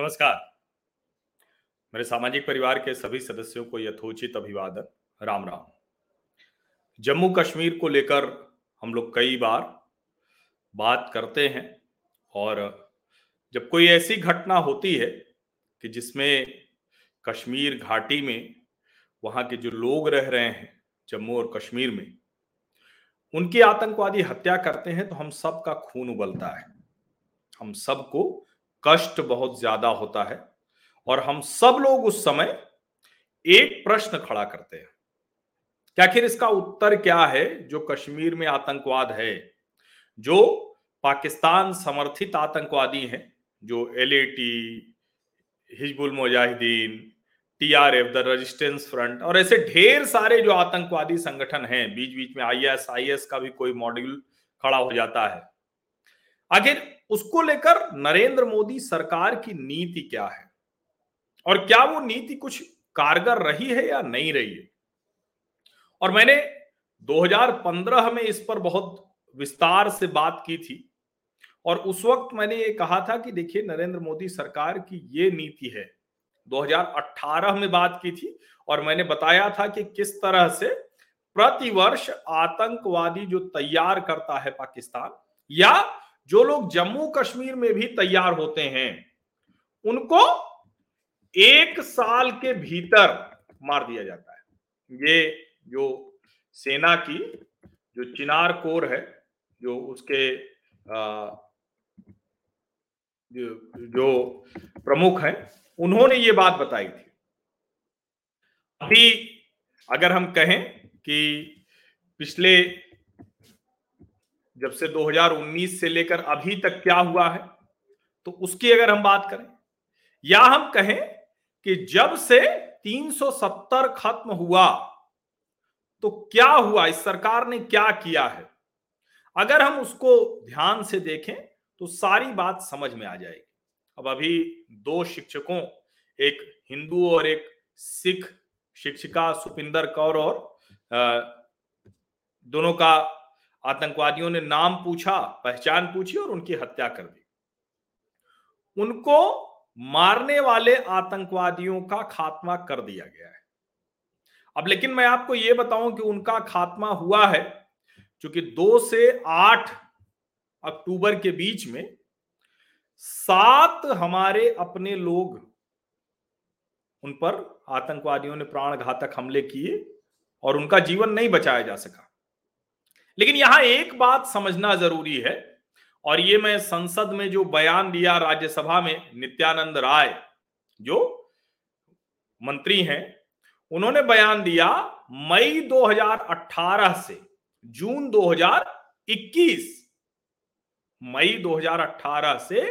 नमस्कार। मेरे सामाजिक परिवार के सभी सदस्यों को यथोचित अभिवादन। राम राम। जम्मू कश्मीर को लेकर हम लोग कई बार बात करते हैं और जब कोई ऐसी घटना होती है कि जिसमें कश्मीर घाटी में वहाँ के जो लोग रह रहे हैं, जम्मू और कश्मीर में, उनकी आतंकवादी हत्या करते हैं तो हम सबका खून उबलता है। हम सबको कष्ट बहुत ज़्यादा होता है और हम सब लोग उस समय एक प्रश्न खड़ा करते हैं। कि आखिर इसका उत्तर क्या है जो कश्मीर में आतंकवाद है? जो पाकिस्तान समर्थित आतंकवादी हैं, जो LeT Hizbul Mujahideen TRF the Resistance Front और ऐसे ढेर सारे जो आतंकवादी संगठन हैं बीच बीच में आईएस आईएस का भी कोई मॉड्यूल खड़ा हो जाता है। आखिर उसको लेकर नरेंद्र मोदी सरकार की नीति क्या है? और क्या वो नीति कुछ कारगर रही है या नहीं रही है? और मैंने 2015 में इस पर बहुत विस्तार से बात की थी, और उस वक्त मैंने ये कहा था कि देखिए, नरेंद्र मोदी सरकार की ये नीति है। 2018 में बात की थी, और मैंने बताया था कि किस तरह से प्रतिवर्ष आतंकवादी जो तैयार करता है पाकिस्तान, या जो लोग जम्मू कश्मीर में भी तैयार होते हैं उनको एक साल के भीतर मार दिया जाता है। ये जो सेना की जो चिनार कोर है जो उसके जो, जो प्रमुख हैं उन्होंने ये बात बताई थी। अभी अगर हम कहें कि पिछले जब से 2019 से लेकर अभी तक क्या हुआ है तो उसकी अगर हम बात करें, या हम कहें कि जब से 370 खत्म हुआ तो क्या हुआ, इस सरकार ने क्या किया है? अगर हम उसको ध्यान से देखें तो सारी बात समझ में आ जाएगी। अब अभी दो शिक्षकों, एक हिंदू और एक सिख शिक्षिका सुपिंदर कौर और दोनों का आतंकवादियों ने नाम पूछा, पहचान पूछी और उनकी हत्या कर दी। उनको मारने वाले आतंकवादियों का खात्मा कर दिया गया है। अब लेकिन मैं आपको यह बताऊँ कि उनका खात्मा हुआ है क्योंकि दो से आठ अक्टूबर के बीच में सात हमारे अपने लोग उन पर आतंकवादियों ने प्राण घातक हमले किए और उनका जीवन नहीं बचाया जा सका। लेकिन यहाँ एक बात समझना ज़रूरी है, और ये मैं संसद में जो बयान दिया राज्यसभा में, नित्यानंद राय, जो मंत्री हैं, उन्होंने बयान दिया मई 2018 से, जून 2021 मई 2018 से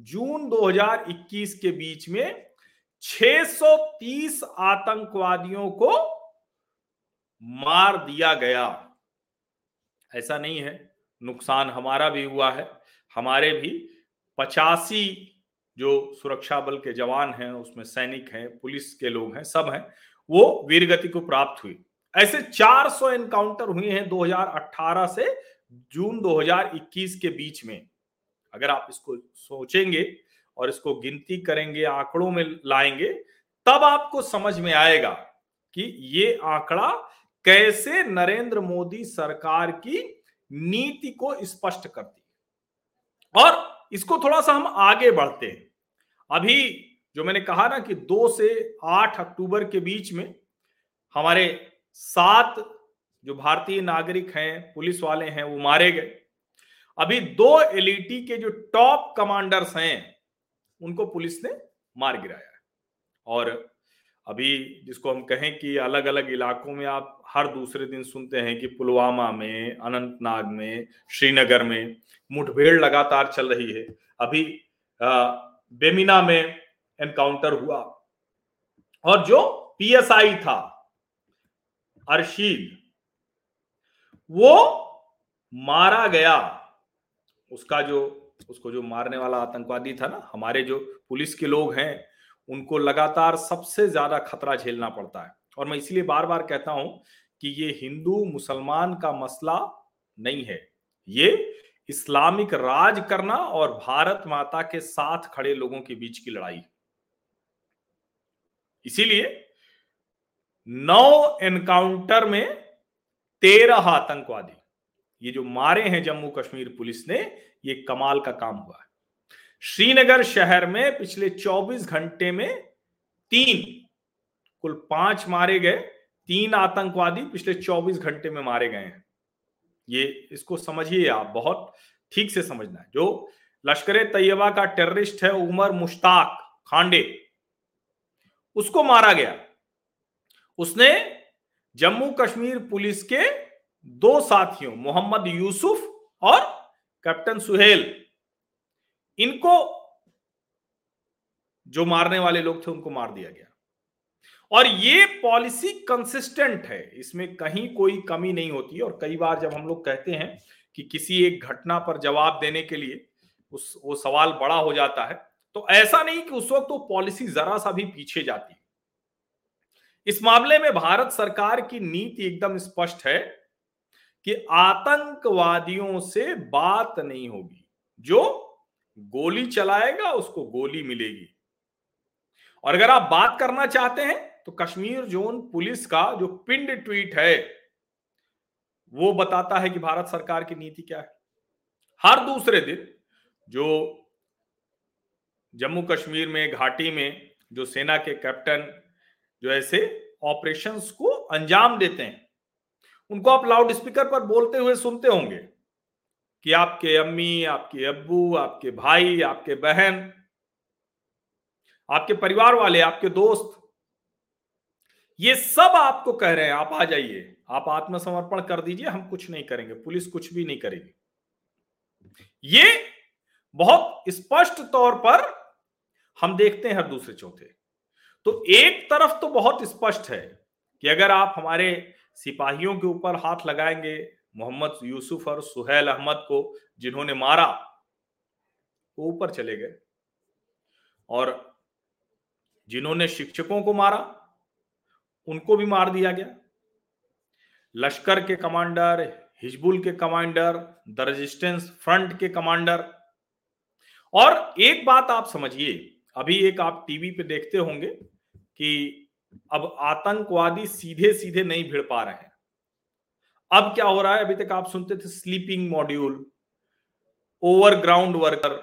जून 2021 के बीच में 630 आतंकवादियों को मार दिया गया। ऐसा नहीं है। नुकसान हमारा भी हुआ है। हमारे भी पचासी जो सुरक्षा बल के जवान हैं, उसमें सैनिक हैं, पुलिस के लोग हैं, सब हैं, वो वीरगति को प्राप्त हुई। ऐसे 400 एनकाउंटर हुए हैं 2018 से जून 2021 के बीच में। अगर आप इसको सोचेंगे और इसको गिनती करेंगे, आंकड़ों में लाएँगे, तब आपको समझ में आएगा कि ये आंकड़ा कैसे नरेंद्र मोदी सरकार की नीति को स्पष्ट करती है? और इसको थोड़ा सा हम आगे बढ़ते हैं। अभी जो मैंने कहा ना कि दो से आठ अक्टूबर के बीच में हमारे सात जो भारतीय नागरिक हैं, पुलिस वाले हैं, वो मारे गए। अभी दो एलईटी के जो टॉप कमांडर्स हैं, उनको पुलिस ने मार गिराया और अभी जिसको हम कहें कि अलग अलग इलाकों में आप हर दूसरे दिन सुनते हैं कि पुलवामा में, अनंतनाग में, श्रीनगर में मुठभेड़ लगातार चल रही है। अभी बेमिना में एनकाउंटर हुआ और जो पीएसआई था, अर्शीद, वो मारा गया। उसका जो, उसको जो मारने वाला आतंकवादी था ना, हमारे जो पुलिस के लोग हैं उनको लगातार सबसे ज़्यादा खतरा झेलना पड़ता है। और मैं इसलिए बार बार कहता हूँ कि ये हिंदू मुसलमान का मसला नहीं है। ये इस्लामिक राज करना और भारत माता के साथ खड़े लोगों के बीच की लड़ाई। इसीलिए नौ एनकाउंटर में तेरह आतंकवादी, ये जो मारे हैं जम्मू कश्मीर पुलिस ने, ये कमाल का काम हुआ है। श्रीनगर शहर में पिछले 24 घंटे में तीन, कुल पाँच मारे गए, तीन आतंकवादी पिछले 24 घंटे में मारे गए हैं। ये इसको समझिए आप बहुत ठीक से समझना है। जो लश्कर तैयबा का टेररिस्ट है, उमर मुश्ताक खांडे, उसको मारा गया। उसने जम्मू कश्मीर पुलिस के दो साथियों, मोहम्मद यूसुफ और कैप्टन सुहेल इनको जो मारने वाले लोग थे, उनको मार दिया गया। और ये पॉलिसी कंसिस्टेंट है। इसमें कहीं कोई कमी नहीं होती और कई बार जब हम लोग कहते हैं कि किसी एक घटना पर जवाब देने के लिए उस, वो सवाल बड़ा हो जाता है तो ऐसा नहीं कि उस वक्त वो पॉलिसी जरा सा भी पीछे जाती। इस मामले में भारत सरकार की नीति एकदम स्पष्ट है कि आतंकवादियों से बात नहीं होगी। जो गोली चलाएगा, उसको गोली मिलेगी। और अगर आप बात करना चाहते हैं तो कश्मीर जोन पुलिस का जो पिंड ट्वीट है, वो बताता है कि भारत सरकार की नीति क्या है। हर दूसरे दिन जो जम्मू कश्मीर में, घाटी में जो सेना के कैप्टन जो ऐसे ऑपरेशंस को अंजाम देते हैं, उनको आप लाउड स्पीकर पर बोलते हुए सुनते होंगे। कि आपके अम्मी, आपके अब्बू, आपके भाई, आपके बहन, आपके परिवार वाले, आपके दोस्त, ये सब आपको कह रहे हैं, आप आ जाइए, आप आत्मसमर्पण कर दीजिए, हम कुछ नहीं करेंगे, पुलिस कुछ भी नहीं करेगी। ये बहुत स्पष्ट तौर पर हम देखते हैं हर दूसरे चौथे। तो एक तरफ़ तो बहुत स्पष्ट है कि अगर आप हमारे सिपाहियों के ऊपर हाथ लगाएँगे मोहम्मद यूसुफ और सुहेल अहमद को, जिन्होंने मारा, वो ऊपर चले गए। और जिन्होंने शिक्षकों को मारा, उनको भी मार दिया गया। लश्कर के कमांडर, हिजबुल के कमांडर, द रेजिस्टेंस फ्रंट के कमांडर। और एक बात आप समझिए, अभी एक आप टीवी पे देखते होंगे कि अब आतंकवादी सीधे सीधे नहीं भिड़ पा रहे हैं। अब क्या हो रहा है? अभी तक आप सुनते थे स्लीपिंग मॉड्यूल ओवरग्राउंड वर्कर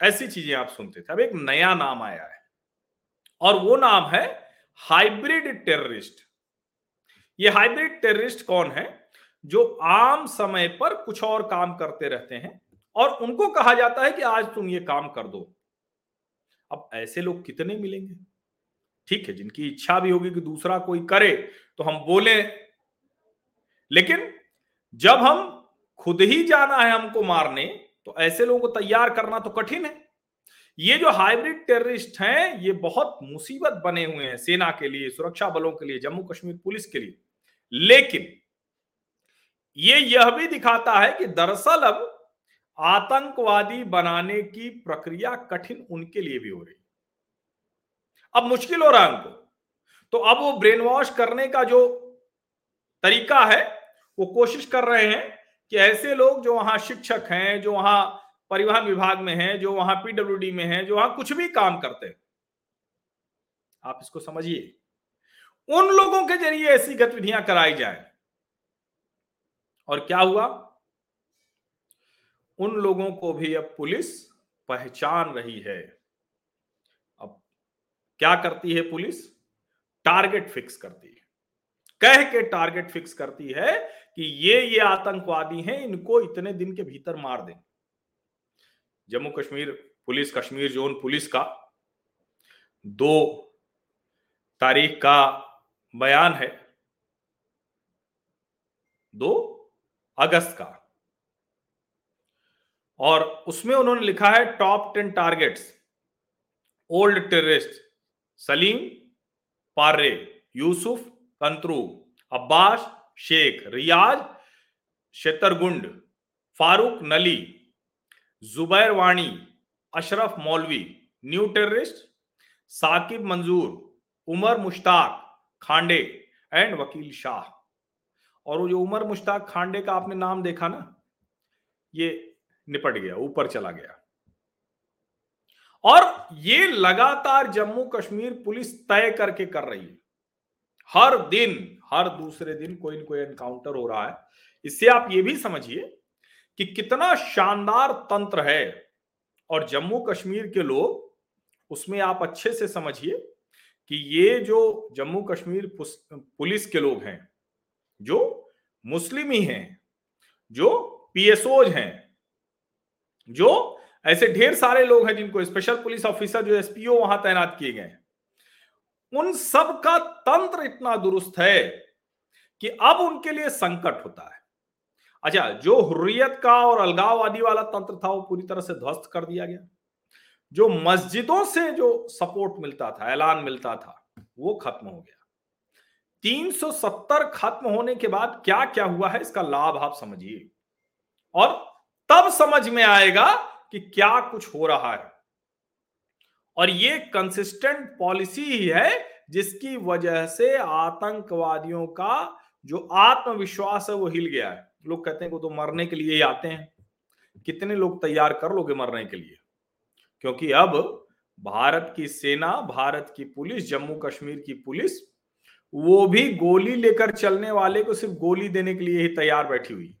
ऐसी चीज़ें आप सुनते थे। अब एक नया नाम आया है और वो नाम है हाइब्रिड टेररिस्ट ये हाइब्रिड टेररिस्ट कौन है? जो आम समय पर कुछ और काम करते रहते हैं और उनको कहा जाता है कि आज तुम ये काम कर दो। अब ऐसे लोग कितने मिलेंगे? ठीक है, जिनकी इच्छा भी होगी कि दूसरा कोई करे तो हम बोले लेकिन जब हम खुद ही जाना है हमको मारने तो ऐसे लोगों को तैयार करना तो कठिन है। ये जो हाइब्रिड टेररिस्ट हैं, ये बहुत मुसीबत बने हुए हैं सेना के लिए, सुरक्षा बलों के लिए, जम्मू कश्मीर पुलिस के लिए। लेकिन ये यह भी दिखाता है कि दरअसल अब आतंकवादी बनाने की प्रक्रिया कठिन उनके लिए भी हो रही अब मुश्किल हो रहा है उनको। तो अब वो ब्रेन वॉश करने का जो तरीका है वो कोशिश कर रहे हैं कि ऐसे लोग जो वहाँ शिक्षक हैं, जो वहाँ परिवहन विभाग में हैं, जो वहाँ पीडब्ल्यूडी में हैं, जो वहाँ कुछ भी काम करते हैं। आप इसको समझिए। उन लोगों के ज़रिए ऐसी गतिविधियाँ कराई जाए। और क्या हुआ? उन लोगों को भी अब पुलिस पहचान रही है। अब क्या करती है पुलिस? टारगेट फिक्स करती है। कह के टारगेट फिक्स करती है कि ये ये आतंकवादी हैं, इनको इतने दिन के भीतर मार दें Jammu Kashmir police, Kashmir zone police का दो तारीख का बयान है। दो अगस्त का। और उसमें उन्होंने लिखा है, top ten targets, old terrorist, Saleem, Parray, Yusuf, Kantroo, Abbas Sheikh, Riyaz, Shetargund, Farooq Nali, Zubair Wani, Ashraf मौलवी, न्यू टेररिस्ट, साकिब मंजूर, उमर मुश्ताक खांडे एंड वकील शाह। और वो जो उमर मुश्ताक खांडे का आपने नाम देखा ना, ये निपट गया, ऊपर चला गया। और ये लगातार जम्मू कश्मीर पुलिस तय करके कर रही है। हर दिन, हर दूसरे दिन कोई ना कोई एनकाउंटर हो रहा है। इससे आप ये भी समझिए कि कितना शानदार तंत्र है और जम्मू कश्मीर के लोग, उसमें आप अच्छे से समझिए कि ये जो जम्मू कश्मीर पुलिस के लोग हैं, जो मुस्लिम ही हैं, जो पीएसओज हैं, जो ऐसे ढेर सारे लोग हैं जिनको स्पेशल पुलिस ऑफिसर जो एसपीओ वहाँ तैनात किए गए उन सब का तंत्र इतना दुरुस्त है कि अब उनके लिए संकट होता है। अच्छा जो हुर्रियत का और अलगाववादी वाला तंत्र था, वो पूरी तरह से ध्वस्त कर दिया गया। जो मस्जिदों से जो सपोर्ट मिलता था, ऐलान मिलता था, वो खत्म हो गया। 370 खत्म होने के बाद क्या क्या हुआ है, इसका लाभ आप समझिए। और तब समझ में आएगा कि क्या कुछ हो रहा है। और ये कंसिस्टेंट पॉलिसी ही है जिसकी वजह से आतंकवादियों का जो आत्मविश्वास है वो हिल गया है। लोग कहते हैं वो तो मरने के लिए ही आते हैं। कितने लोग तैयार कर लोगे मरने के लिए? क्योंकि अब भारत की सेना, भारत की पुलिस, जम्मू कश्मीर की पुलिस, वो भी गोली लेकर चलने वाले को सिर्फ़ गोली देने के लिए ही तैयार बैठी हुई।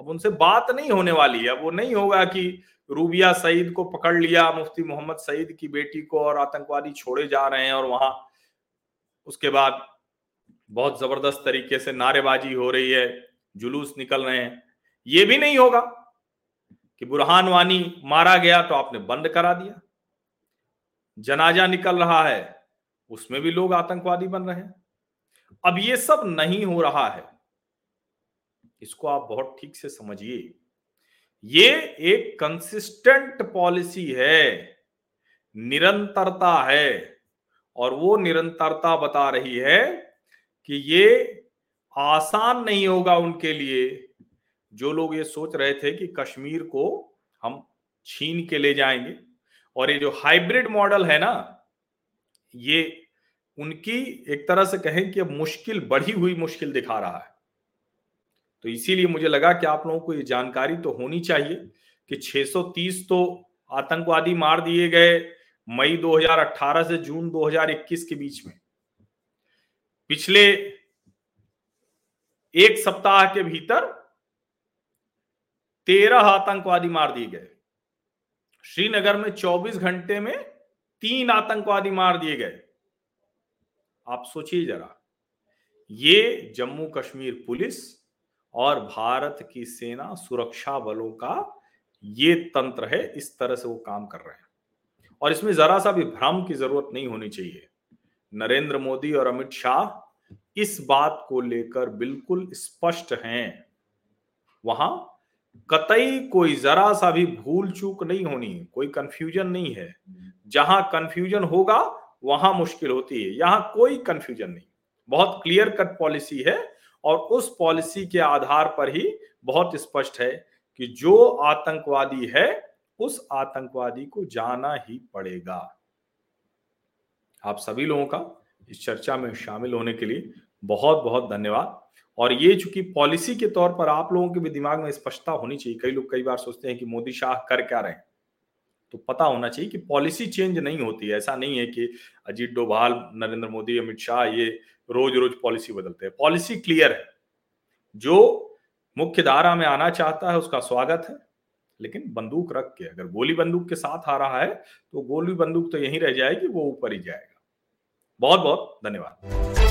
अब उनसे बात नहीं होने वाली है। वो नहीं होगा कि रूबिया सईद को पकड़ लिया, मुफ्ती मोहम्मद सईद की बेटी को और आतंकवादी छोड़े जा रहे हैं और वहाँ उसके बाद बहुत ज़बरदस्त तरीके से नारेबाजी हो रही है, जुलूस निकल रहे हैं। ये भी नहीं होगा कि बुरहान वानी मारा गया तो आपने बंद करा दिया। जनाजा निकल रहा है, उसमें भी लोग आतंकवादी बन रहे हैं। अब ये सब नहीं हो रहा है। इसको आप बहुत ठीक से समझिए। ये एक कंसिस्टेंट पॉलिसी है। निरंतरता है। और वो निरंतरता बता रही है कि ये आसान नहीं होगा उनके लिए। जो लोग ये सोच रहे थे कि कश्मीर को हम छीन के ले जाएँगे और ये जो हाइब्रिड मॉडल है ना, ये उनकी एक तरह से कहें कि मुश्किल, बढ़ी हुई मुश्किल दिखा रहा है। तो इसीलिए मुझे लगा कि आप लोगों को ये जानकारी तो होनी चाहिए कि 630 तो आतंकवादी मार दिए गए मई 2018 से जून 2021 के बीच में। पिछले एक सप्ताह के भीतर तेरह आतंकवादी मार दिए गए। श्रीनगर में 24 घंटे में तीन आतंकवादी मार दिए गए। आप सोचिए जरा, ये जम्मू कश्मीर पुलिस और भारत की सेना सुरक्षा बलों का ये तंत्र है, इस तरह से वो काम कर रहे हैं। और इसमें जरा सा भी भ्रम की ज़रूरत नहीं होनी चाहिए। नरेंद्र मोदी और अमित शाह इस बात को लेकर बिल्कुल स्पष्ट हैं। वहाँ कतई कोई जरा सा भी भूल चूक नहीं होनी, कोई कंफ्यूजन नहीं है। जहाँ कंफ्यूजन होगा, वहाँ मुश्किल होती है। यहाँ कोई कंफ्यूजन नहीं। बहुत क्लियर कट पॉलिसी है और उस पॉलिसी के आधार पर ही बहुत स्पष्ट है कि जो आतंकवादी है, उस आतंकवादी को जाना ही पड़ेगा। आप सभी लोगों का इस चर्चा में शामिल होने के लिए बहुत बहुत धन्यवाद। और ये चूँकि पॉलिसी के तौर पर आप लोगों के भी दिमाग में स्पष्टता होनी चाहिए, कई लोग कई बार सोचते हैं कि मोदी शाह कर क्या रहे हैं। तो पता होना चाहिए कि पॉलिसी चेंज नहीं होती है। ऐसा नहीं है कि अजीत डोभाल, नरेंद्र मोदी, अमित शाह ये रोज रोज पॉलिसी बदलते हैं। पॉलिसी क्लियर है। जो मुख्य धारा में आना चाहता है उसका स्वागत है। लेकिन बंदूक रख के, अगर गोली बंदूक के साथ आ रहा है तो गोली बंदूक तो यहीं रह जाएगी, वो ऊपर ही जाएगा। बहुत बहुत धन्यवाद।